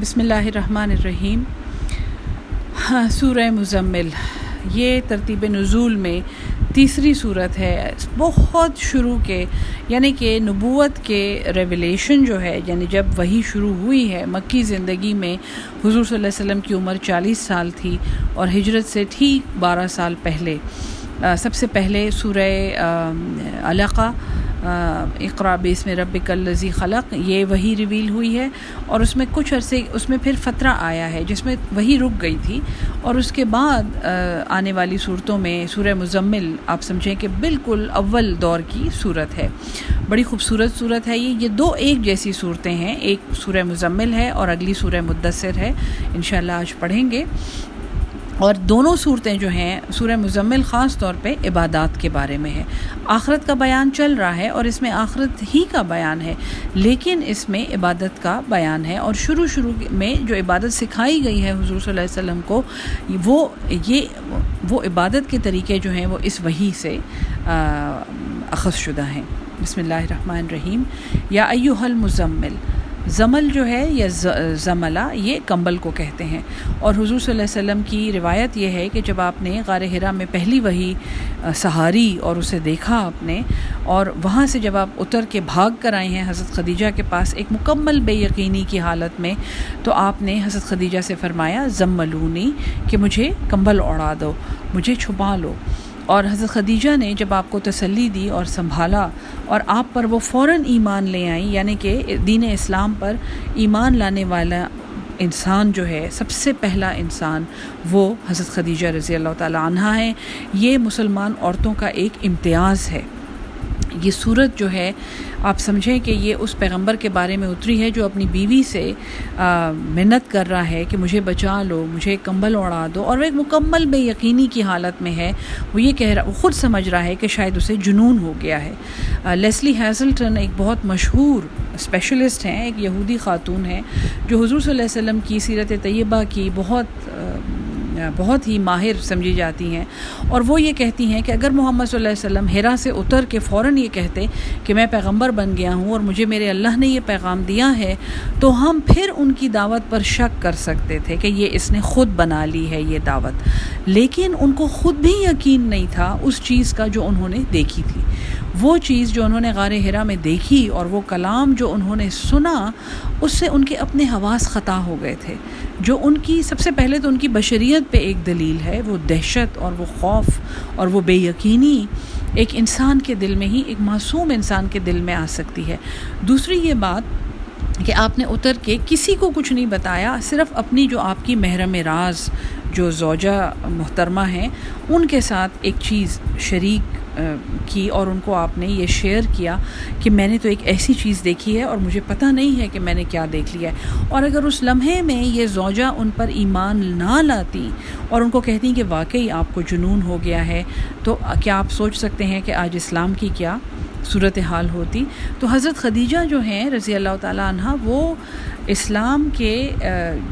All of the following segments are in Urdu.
بسم اللہ الرحمن الرحیم۔ ہاں سورہ مزمل۔ یہ ترتیب نزول میں تیسری صورت ہے۔ بہت شروع کے یعنی کہ نبوت کے ریولیشن جو ہے یعنی جب وہی شروع ہوئی ہے، مکی زندگی میں حضور صلی اللہ علیہ وسلم کی عمر چالیس سال تھی اور ہجرت سے ٹھیک بارہ سال پہلے۔ سب سے پہلے سورہ علقہ۔ اقرا بیس میں رب الزی خلق، یہ وہی ریویل ہوئی ہے اور اس میں کچھ عرصے، اس میں پھر فترہ آیا ہے جس میں وہی رک گئی تھی اور اس کے بعد آنے والی صورتوں میں سورہ مزمل آپ سمجھیں کہ بالکل اول دور کی صورت ہے۔ بڑی خوبصورت صورت ہے یہ۔ یہ دو ایک جیسی صورتیں ہیں۔ ایک سورہ مزمل ہے اور اگلی سورہ مدثر ہے۔ انشاءاللہ آج پڑھیں گے۔ اور دونوں صورتیں جو ہیں، سورہ مزمل خاص طور پہ عبادات کے بارے میں ہے۔ آخرت کا بیان چل رہا ہے اور اس میں آخرت ہی کا بیان ہے، لیکن اس میں عبادت کا بیان ہے۔ اور شروع شروع میں جو عبادت سکھائی گئی ہے حضور صلی اللہ علیہ وسلم کو، وہ یہ، وہ عبادت کے طریقے جو ہیں، وہ اس وہی سے اخذ شدہ ہیں۔ بسم اللہ الرحمن الرحیم۔ یا ایوہ المزمل زمل جو ہے یا زملہ، یہ کمبل کو کہتے ہیں۔ اور حضور صلی اللہ علیہ وسلم کی روایت یہ ہے کہ جب آپ نے غار ہرا میں پہلی وہی سہاری اور اسے دیکھا آپ نے، اور وہاں سے جب آپ اتر کے بھاگ کر آئے ہیں حضرت خدیجہ کے پاس ایک مکمل بے یقینی کی حالت میں، تو آپ نے حضرت خدیجہ سے فرمایا، زملونی، کہ مجھے کمبل اڑا دو، مجھے چھپا لو۔ اور حضرت خدیجہ نے جب آپ کو تسلی دی اور سنبھالا اور آپ پر وہ فوراً ایمان لے آئیں یعنی کہ دین اسلام پر ایمان لانے والا انسان جو ہے، سب سے پہلا انسان وہ حضرت خدیجہ رضی اللہ تعالیٰ عنہ ہیں۔ یہ مسلمان عورتوں کا ایک امتیاز ہے۔ یہ صورت جو ہے، آپ سمجھیں کہ یہ اس پیغمبر کے بارے میں اتری ہے جو اپنی بیوی سے منت کر رہا ہے کہ مجھے بچا لو، مجھے کمبل اڑا دو، اور وہ ایک مکمل بے یقینی کی حالت میں ہے۔ وہ یہ کہہ رہا، وہ خود سمجھ رہا ہے کہ شاید اسے جنون ہو گیا ہے۔ لیسلی ہیزلٹن ایک بہت مشہور اسپیشلسٹ ہیں، ایک یہودی خاتون ہیں جو حضور صلی اللہ علیہ وسلم کی سیرت طیبہ کی بہت بہت ہی ماہر سمجھی جاتی ہیں۔ اور وہ یہ کہتی ہیں کہ اگر محمد صلی اللہ علیہ وسلم ہیرا سے اتر کے فوراً یہ کہتے کہ میں پیغمبر بن گیا ہوں اور مجھے میرے اللہ نے یہ پیغام دیا ہے، تو ہم پھر ان کی دعوت پر شک کر سکتے تھے کہ یہ اس نے خود بنا لی ہے یہ دعوت۔ لیکن ان کو خود بھی یقین نہیں تھا اس چیز کا جو انہوں نے دیکھی تھی۔ وہ چیز جو انہوں نے غار ہرا میں دیکھی اور وہ کلام جو انہوں نے سنا، اس سے ان کے اپنے حواس خطا ہو گئے تھے۔ جو ان کی، سب سے پہلے تو ان کی بشریت پہ ایک دلیل ہے، وہ دہشت اور وہ خوف اور وہ بے یقینی ایک انسان کے دل میں ہی، ایک معصوم انسان کے دل میں آ سکتی ہے۔ دوسری یہ بات کہ آپ نے اتر کے کسی کو کچھ نہیں بتایا، صرف اپنی جو آپ کی محرم راز، جو زوجہ محترمہ ہیں، ان کے ساتھ ایک چیز شریک کی اور ان کو آپ نے یہ شیئر کیا کہ میں نے تو ایک ایسی چیز دیکھی ہے اور مجھے پتہ نہیں ہے کہ میں نے کیا دیکھ لیا ہے۔ اور اگر اس لمحے میں یہ زوجہ ان پر ایمان نہ لاتی اور ان کو کہتی کہ واقعی آپ کو جنون ہو گیا ہے، تو کیا آپ سوچ سکتے ہیں کہ آج اسلام کی کیا صورت حال ہوتی۔ تو حضرت خدیجہ جو ہیں رضی اللہ تعالیٰ عنہ وہ اسلام کے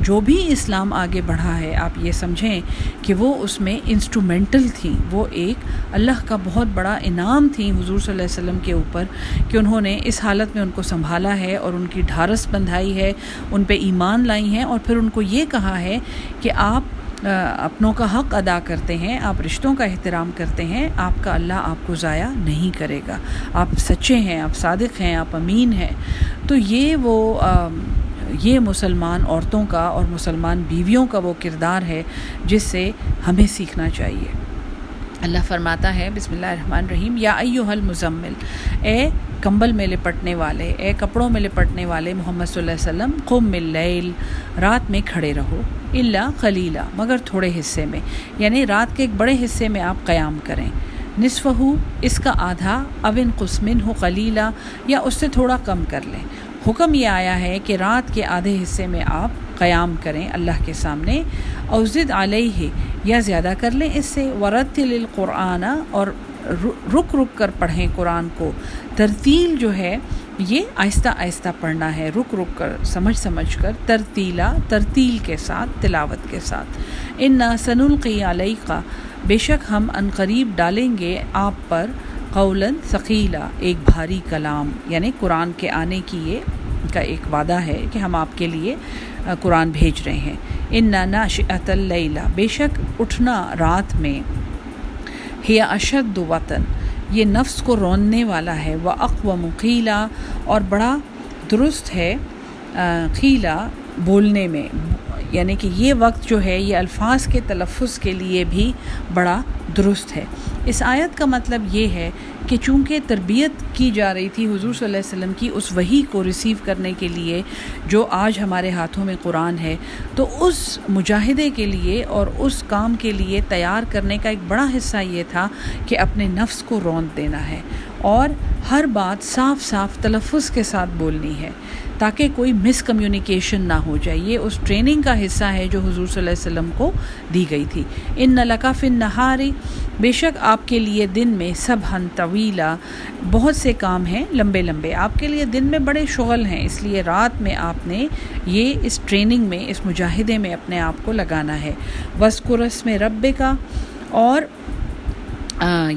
جو بھی اسلام آگے بڑھا ہے، آپ یہ سمجھیں کہ وہ اس میں انسٹرومنٹل تھیں۔ وہ ایک اللہ کا بہت بڑا انعام تھیں حضور صلی اللہ علیہ وسلم کے اوپر، کہ انہوں نے اس حالت میں ان کو سنبھالا ہے اور ان کی ڈھارس بندھائی ہے، ان پہ ایمان لائی ہیں۔ اور پھر ان کو یہ کہا ہے کہ آپ اپنوں کا حق ادا کرتے ہیں، آپ رشتوں کا احترام کرتے ہیں، آپ کا اللہ آپ کو ضائع نہیں کرے گا۔ آپ سچے ہیں، آپ صادق ہیں، آپ امین ہیں۔ تو یہ وہ یہ مسلمان عورتوں کا اور مسلمان بیویوں کا وہ کردار ہے جس سے ہمیں سیکھنا چاہیے۔ اللہ فرماتا ہے، بسم اللہ الرحمن الرحیم، یا ایوہ المزمل، اے کمبل میں لپٹنے والے، اے کپڑوں میں لپٹنے والے محمد صلی اللہ علیہ وسلم قم اللیل، رات میں کھڑے رہو اللہ خلیلہ مگر تھوڑے حصے میں یعنی رات کے ایک بڑے حصے میں آپ قیام کریں۔ نصف ہو اس کا آدھا اون قسمن ہو خلیلہ یا اس سے تھوڑا کم کر لیں۔ حکم یہ آیا ہے کہ رات کے آدھے حصے میں آپ قیام کریں اللہ کے سامنے اوزد علیہ، یا زیادہ کر لیں اس سے ورت القرآن اور رک رک کر پڑھیں قرآن کو۔ ترتیل جو ہے، یہ آہستہ آہستہ پڑھنا ہے، رک رک کر، سمجھ سمجھ کر، ترتیلا، ترتیل کے ساتھ، تلاوت کے ساتھ۔ ان سن القی علیہ کا بے شک ہم عنقریب ڈالیں گے آپ پر قولاً ثقیلا، ایک بھاری کلام یعنی قرآن کے آنے کی یہ کا ایک وعدہ ہے کہ ہم آپ کے لیے قرآن بھیج رہے ہیں۔ ان ناشعت اللیلہ بے شک اٹھنا رات میں ہی اشد وطن۔ یہ نفس کو روننے والا ہے۔ وہ اقوام مقیلا اور بڑا درست ہے قیلا بولنے میں۔ یعنی کہ یہ وقت جو ہے، یہ الفاظ کے تلفظ کے لیے بھی بڑا درست ہے۔ اس آیت کا مطلب یہ ہے کہ چونکہ تربیت کی جا رہی تھی حضور صلی اللہ علیہ وسلم کی اس وہی کو ریسیو کرنے کے لیے جو آج ہمارے ہاتھوں میں قرآن ہے، تو اس مجاہدے کے لیے اور اس کام کے لیے تیار کرنے کا ایک بڑا حصہ یہ تھا کہ اپنے نفس کو روند دینا ہے اور ہر بات صاف صاف تلفظ کے ساتھ بولنی ہے۔ تاکہ کوئی مس کمیونیکیشن نہ ہو جائے۔ یہ اس ٹریننگ کا حصہ ہے جو حضور صلی اللہ علیہ وسلم کو دی گئی تھی۔ ان نلقا فن نہاری بے شک آپ کے لیے دن میں سب ہن طویلا بہت سے کام ہیں، لمبے لمبے۔ آپ کے لیے دن میں بڑے شغل ہیں، اس لیے رات میں آپ نے یہ اس ٹریننگ میں، اس مجاہدے میں اپنے آپ کو لگانا ہے۔ وسکرس میں رب کا اور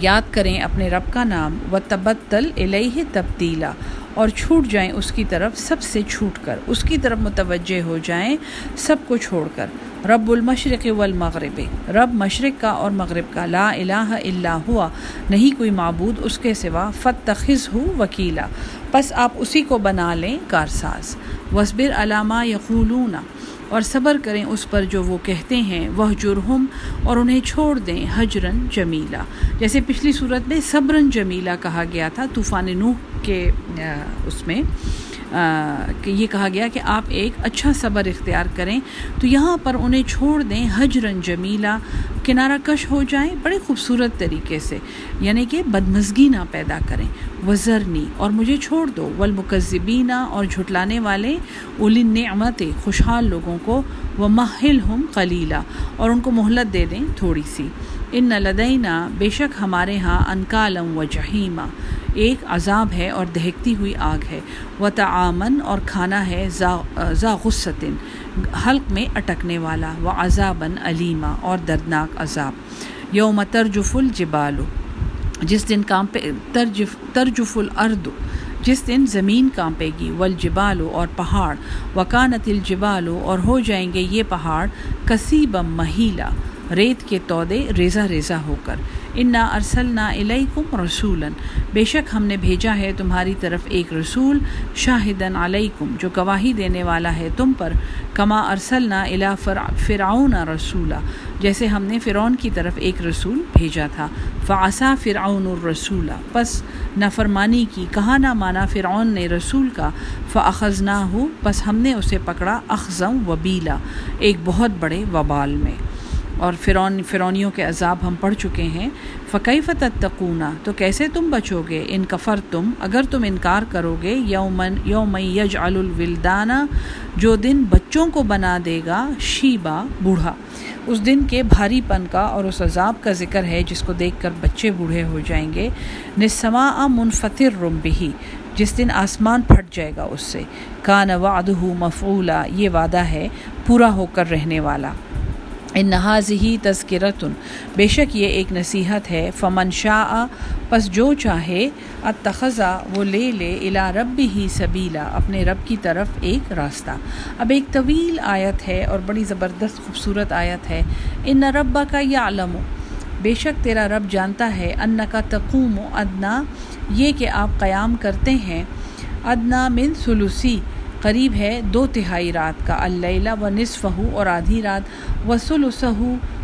یاد کریں اپنے رب کا نام۔ و تبتل علیہ تبدیلا اور چھوٹ جائیں اس کی طرف، سب سے چھوٹ کر۔ اس کی طرف متوجہ ہو جائیں، سب کو چھوڑ کر۔ رب المشرق والمغرب۔ رب مشرق کا اور مغرب کا۔ لا الہ الا ہوا۔ نہیں کوئی معبود اس کے سوا۔ فتخذ ہو وکیلا۔ پس آپ اسی کو بنا لیں کارساز۔ وصبر علامہ یقولون۔ اور صبر کریں اس پر جو وہ کہتے ہیں وہ جرہم اور انہیں چھوڑ دیں حجرن جمیلا جیسے پچھلی صورت میں صبرن جمیلا کہا گیا تھا، طوفان نوح کے اس میں۔ کہ یہ کہا گیا کہ آپ ایک اچھا صبر اختیار کریں تو یہاں پر انہیں چھوڑ دیں حجرن جمیلا کنارہ کش ہو جائیں بڑے خوبصورت طریقے سے یعنی کہ بدمزگی نہ پیدا کریں۔ وزرنی، اور مجھے چھوڑ دو۔ والمکذبینہ، اور جھٹلانے والے۔ اولن نعمت خوشحال لوگوں کو۔ وہ محل ہم قلیلہ، اور ان کو مہلت دے دیں تھوڑی سی۔ ان لدینہ، بے شک ہمارے ہاں انکالم و جہیمہ ایک عذاب ہے اور دہکتی ہوئی آگ ہے۔ و تعامن اور کھانا ہے ذا غصتن، حلق میں اٹکنے والا۔ و عذابً علیمہ اور دردناک عذاب۔ یوم ترجف الجبالو جس دن کانپے ترجف ترجف الارض، جس دن زمین کانپے گی۔ والجبالو اور پہاڑ۔ وکانت الجبالو اور ہو جائیں گے یہ پہاڑ کسیبم مہیلا۔ ریت کے تودے ریزہ ریزہ ہو کر۔ انا ارسل نا علیکم رسولاً بے شک ہم نے بھیجا ہے تمہاری طرف ایک رسول شاہدن علیکم جو گواہی دینے والا ہے تم پر کما ارسل نا الا فرعون رسولہ جیسے ہم نے فرعون کی طرف ایک رسول بھیجا تھا فعصا فرعون الرسولہ پس نافرمانی کی کہاں نہ مانا فرعون نے رسول کا فاخذ نہ ہو پس ہم نے اسے پکڑا اخذم وبیلا ایک بہت بڑے وبال میں اور فرون فرونیوں کے عذاب ہم پڑھ چکے ہیں۔ فقی فتقونہ تو کیسے تم بچو گے؟ ان کفر تم، اگر تم انکار کرو گے، یومن یوم یج الولدانہ جو دن بچوں کو بنا دے گا شیبا بوڑھا۔ اس دن کے بھاری پن کا اور اس عذاب کا ذکر ہے، جس کو دیکھ کر بچے بوڑھے ہو جائیں گے۔ نسما منفطر رمبہی جس دن آسمان پھٹ جائے گا اس سے۔ کان وعدہ مفعولا، یہ وعدہ ہے، پورا ہو کر رہنے والا۔ ان نہاز ہی تذکرتن بے شک یہ ایک نصیحت ہے۔ فمن شاء، پس جو چاہے اتخذا وہ لے لے الا رب ہی سبیلا۔ اپنے رب کی طرف ایک راستہ۔ اب ایک طویل آیت ہے اور بڑی زبردست خوبصورت آیت ہے۔ ان ربا کا یا علم بے شک تیرا رب جانتا ہے۔ ان کا تقوم و ادنا۔ یہ کہ آپ قیام کرتے ہیں ادنا من سلوسی قریب ہے دو تہائی رات کا اللہ و نصف ہو اور آدھی رات وسل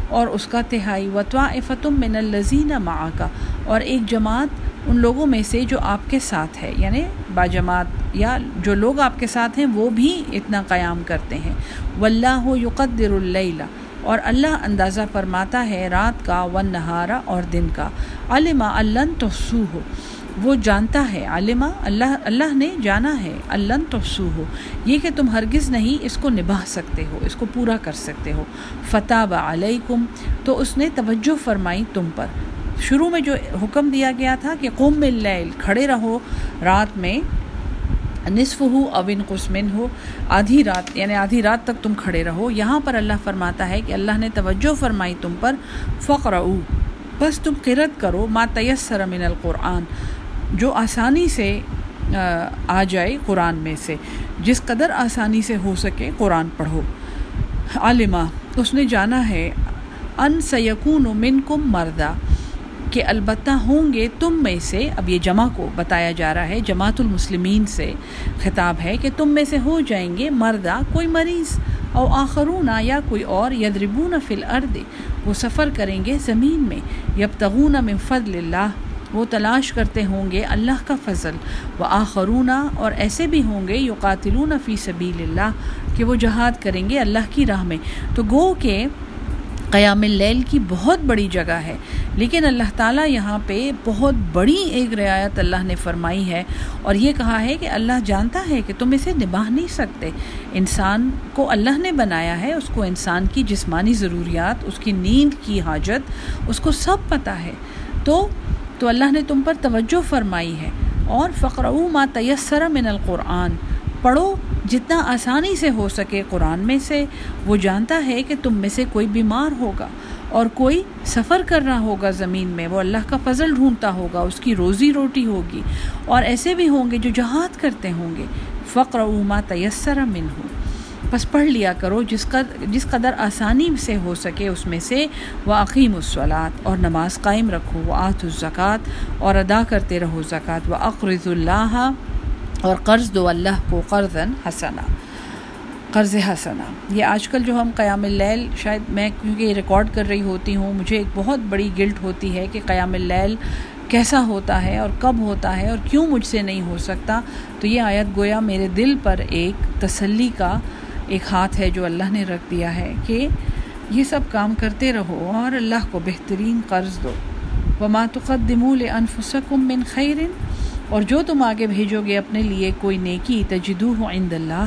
اور اس کا تہائی، و طوافتم من الزین مع کا اور ایک جماعت ان لوگوں میں سے جو آپ کے ساتھ ہے یعنی با جماعت یا جو لوگ آپ کے ساتھ ہیں، وہ بھی اتنا قیام کرتے ہیں۔ واللہ یقدر اللیلہ۔ اور اللہ اندازہ فرماتا ہے رات کا ون نہارا اور دن کا۔ علما اللہ تو ہو وہ جانتا ہے، عالمہ، اللہ اللہ نے جانا ہے، اللہ توسو ہو یہ کہ تم ہرگز نہیں اس کو نبھا سکتے ہو، اس کو پورا کر سکتے ہو۔ فتح علیکم تو اس نے توجہ فرمائی تم پر۔ شروع میں جو حکم دیا گیا تھا کہ قوم اللیل کھڑے رہو، رات میں نصف ہو اوین قسمن ہو آدھی رات یعنی آدھی رات تک تم کھڑے رہو۔ یہاں پر اللہ فرماتا ہے کہ اللہ نے توجہ فرمائی تم پر فقر بس تم قرت کرو، ما تیسر من القرآن۔ جو آسانی سے، آ جائے قرآن میں سے۔ جس قدر آسانی سے ہو سکے قرآن پڑھو۔ عالمہ، اس نے جانا ہے، ان سیکون و من کم مردہ کہ البتہ ہوں گے تم میں سے۔ اب یہ جمع کو بتایا جا رہا ہے، جماعت المسلمین سے خطاب ہے کہ تم میں سے ہو جائیں گے مردہ کوئی مریض اور آخرون یا کوئی اور یدربون فی الارض، وہ سفر کریں گے زمین میں۔ یبتغون من فضل اللہ وہ تلاش کرتے ہوں گے اللہ کا فضل۔ و آخرون اور ایسے بھی ہوں گے یو قاتلون فی سبیل اللہ، کہ وہ جہاد کریں گے اللہ کی راہ میں۔ تو گو کہ قیام اللیل کی بہت بڑی جگہ ہے، لیکن اللہ تعالیٰ یہاں پہ بہت بڑی ایک رعایت اللہ نے فرمائی ہے۔ اور یہ کہا ہے کہ اللہ جانتا ہے کہ تم اسے نباہ نہیں سکتے۔ انسان کو اللہ نے بنایا ہے، اس کو انسان کی جسمانی ضروریات، اس کی نیند کی حاجت، اس کو سب پتہ ہے۔ تو تو اللہ نے تم پر توجہ فرمائی ہے۔ اور فقرعو ما تیسر من القرآن۔ پڑھو جتنا آسانی سے ہو سکے قرآن میں سے۔ وہ جانتا ہے کہ تم میں سے کوئی بیمار ہوگا اور کوئی سفر کر رہا ہوگا زمین میں۔ وہ اللہ کا فضل ڈھونڈتا ہوگا، اس کی روزی روٹی ہوگی۔ اور ایسے بھی ہوں گے جو جہاد کرتے ہوں گے۔ فقر عما تیسر من ہو بس پڑھ لیا کرو، جس کا جس قدر آسانی سے ہو سکے اس میں سے وہ عقیم الصلاط اور نماز قائم رکھو وہ آت الزکوٰۃ اور ادا کرتے رہو زکوٰۃ و اقرض اللہ اور قرض دو اللہ کو قرض حسنا قرض حسنا۔ یہ آج کل جو ہم قیام اللیل، شاید میں کیونکہ یہ ریکارڈ کر رہی ہوتی ہوں، مجھے ایک بہت بڑی گلٹ ہوتی ہے کہ قیام اللیل کیسا ہوتا ہے اور کب ہوتا ہے اور کیوں مجھ سے نہیں ہو سکتا۔ تو یہ آیت گویا میرے دل پر ایک تسلی کا ایک ہاتھ ہے جو اللہ نے رکھ دیا ہے کہ یہ سب کام کرتے رہو اور اللہ کو بہترین قرض دو۔ وما تقدموا لانفسکم من خیر اور جو تم آگے بھیجو گے اپنے لیے کوئی نیکی تجدو ہو عند اللہ۔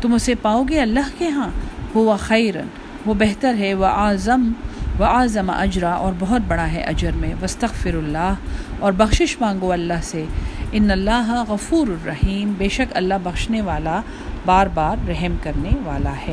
تم اسے پاؤ گے اللہ کے ہاں۔ ہوا خیرن وہ بہتر ہے۔ وہ اعظم و اعظم اجرا۔ اور بہت بڑا ہے اجر میں۔ وسطر اللہ۔ اور بخشش مانگو اللہ سے۔ ان اللہ غفور الرحیم بے شک اللہ بخشنے والا بار بار رحم کرنے والا ہے۔